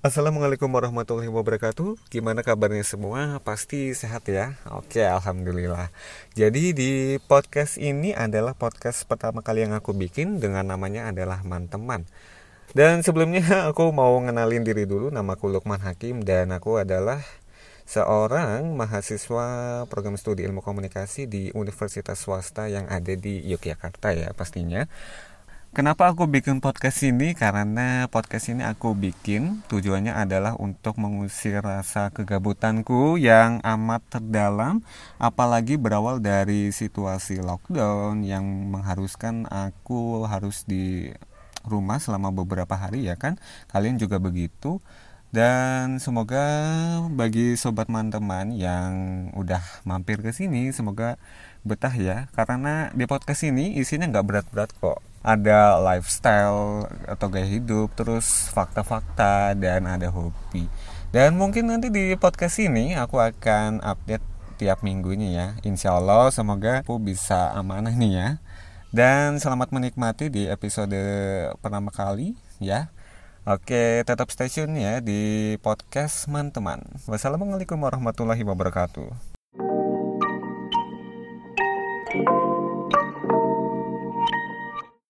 Assalamualaikum warahmatullahi wabarakatuh Gimana kabarnya semua? Pasti sehat ya? Oke, Alhamdulillah Jadi di podcast ini adalah podcast pertama kali yang aku bikin Dengan namanya adalah Manteman Dan sebelumnya aku mau ngenalin diri dulu Nama aku Lukman Hakim Dan aku adalah seorang mahasiswa program studi ilmu komunikasi di universitas swasta yang ada di Yogyakarta ya pastinya Kenapa aku bikin podcast ini? Karena podcast ini aku bikin tujuannya adalah untuk mengusir rasa kegabutanku yang amat terdalam apalagi berawal dari situasi lockdown yang mengharuskan aku harus di rumah selama beberapa hari ya kan. Kalian juga begitu. Dan semoga bagi sobat teman yang udah mampir ke sini semoga betah ya karena di podcast ini isinya nggak berat-berat kok ada lifestyle atau gaya hidup, terus fakta-fakta dan ada hobi. Dan mungkin nanti di podcast ini aku akan update tiap minggunya ya. Insya Allah semoga aku bisa amanah nih ya. Dan selamat menikmati di episode pertama kali ya. Oke, tetap stay tune ya di podcast teman-teman. Wassalamualaikum warahmatullahi wabarakatuh.